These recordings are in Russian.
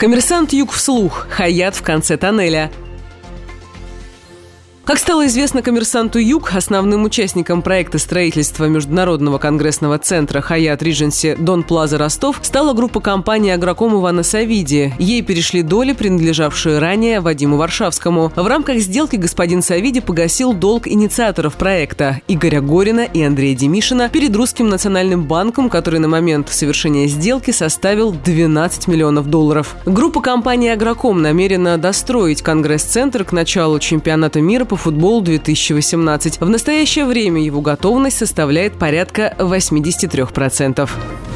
Коммерсант Юг вслух. Хаят в конце тоннеля. Как стало известно коммерсанту Юг, основным участником проекта строительства Международного конгрессного центра Хаят Ридженси Дон Плаза Ростов стала группа компании Агроком Ивана Савиди. Ей перешли доли, принадлежавшие ранее Вадиму Варшавскому. В рамках сделки господин Савиди погасил долг инициаторов проекта Игоря Горина и Андрея Демишина перед Русским национальным банком, который на момент совершения сделки составил 12 миллионов долларов. Группа компании Агроком намерена достроить конгресс-центр к началу чемпионата мира по футболу 2018. В настоящее время его готовность составляет порядка 83%.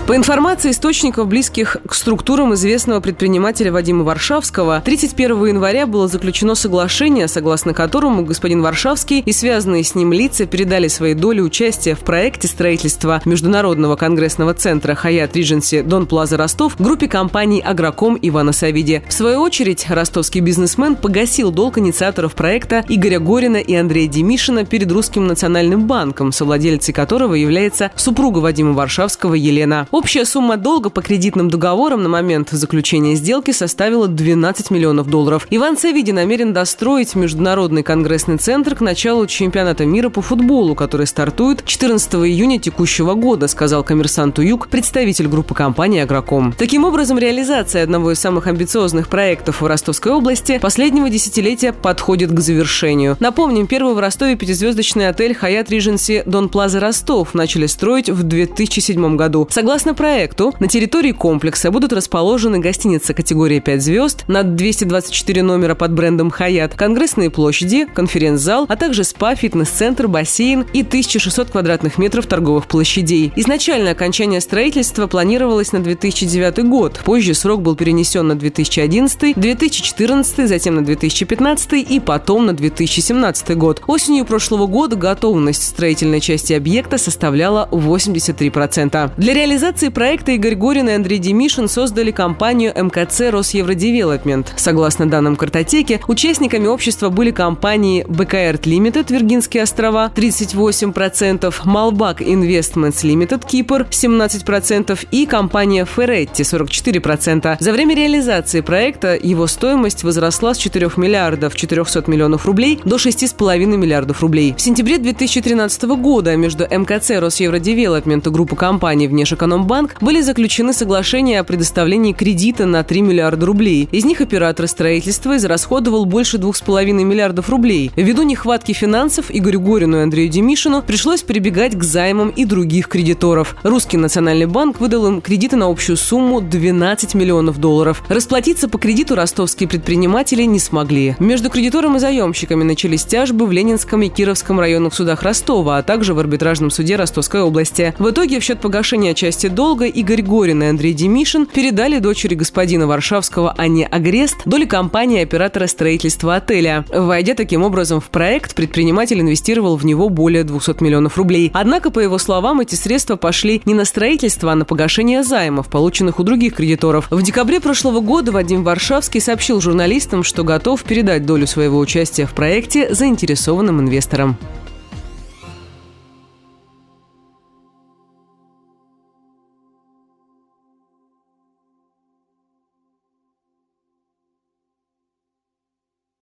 По информации источников, близких к структурам известного предпринимателя Вадима Варшавского, 31 января было заключено соглашение, согласно которому господин Варшавский и связанные с ним лица передали свои доли участия в проекте строительства Международного конгрессного центра Хаят Ридженси Дон Плаза Ростов группе компаний Агроком Ивана Савиди. В свою очередь, ростовский бизнесмен погасил долг инициаторов проекта Игоря Горина и Андрея Демишина перед Русским национальным банком, совладельцей которого является супруга Вадима Варшавского Елена. Общая сумма долга по кредитным договорам на момент заключения сделки составила 12 миллионов долларов. Иван Савиди намерен достроить Международный конгрессный центр к началу чемпионата мира по футболу, который стартует 14 июня текущего года, сказал коммерсанту Юг представитель группы компании «Агроком». Таким образом, реализация одного из самых амбициозных проектов в Ростовской области последнего десятилетия подходит к завершению. Напомним, первый в Ростове пятизвездочный отель «Хаят Ридженси Дон Плаза Ростов» начали строить в 2007 году. Согласно Согласно проекту, на территории комплекса будут расположены гостиницы категории 5 звезд над 224 номера под брендом «Хаят», конгрессные площади, конференц-зал, а также спа, фитнес-центр, бассейн и 1600 квадратных метров торговых площадей. Изначально окончание строительства планировалось на 2009 год. Позже срок был перенесен на 2011, 2014, затем на 2015 и потом на 2017 год. Осенью прошлого года готовность строительной части объекта составляла 83%. Для реализации реализации проекта Игорь Горин и Андрей Демишин создали компанию МКЦ «Росевродевелопмент». Согласно данным картотеки, участниками общества были компании БКР Лимитед Виргинские острова 38%, Малбак Investments Limited Кипр 17% и компания Ферретти 44%. За время реализации проекта его стоимость возросла с 4 миллиардов 400 миллионов рублей до 6,5 миллиардов рублей. В сентябре 2013 года между МКЦ «Росевродевелопмент» и группой компаний «Внешэкономбанк» Банк были заключены соглашения о предоставлении кредита на 3 миллиарда рублей. Из них оператор строительства израсходовал больше 2,5 миллиардов рублей. Ввиду нехватки финансов Игорю Горину и Андрею Демишину пришлось прибегать к займам и других кредиторов. Русский национальный банк выдал им кредиты на общую сумму 12 миллионов долларов. Расплатиться по кредиту ростовские предприниматели не смогли. Между кредитором и заемщиками начались тяжбы в Ленинском и Кировском районных судах Ростова, а также в арбитражном суде Ростовской области. В итоге в счет погашения части долга Игорь Горин и Андрей Демишин передали дочери господина Варшавского Анне Агрест доли компании оператора строительства отеля. Войдя таким образом в проект, предприниматель инвестировал в него более 200 миллионов рублей. Однако, по его словам, эти средства пошли не на строительство, а на погашение займов, полученных у других кредиторов. В декабре прошлого года Вадим Варшавский сообщил журналистам, что готов передать долю своего участия в проекте заинтересованным инвесторам.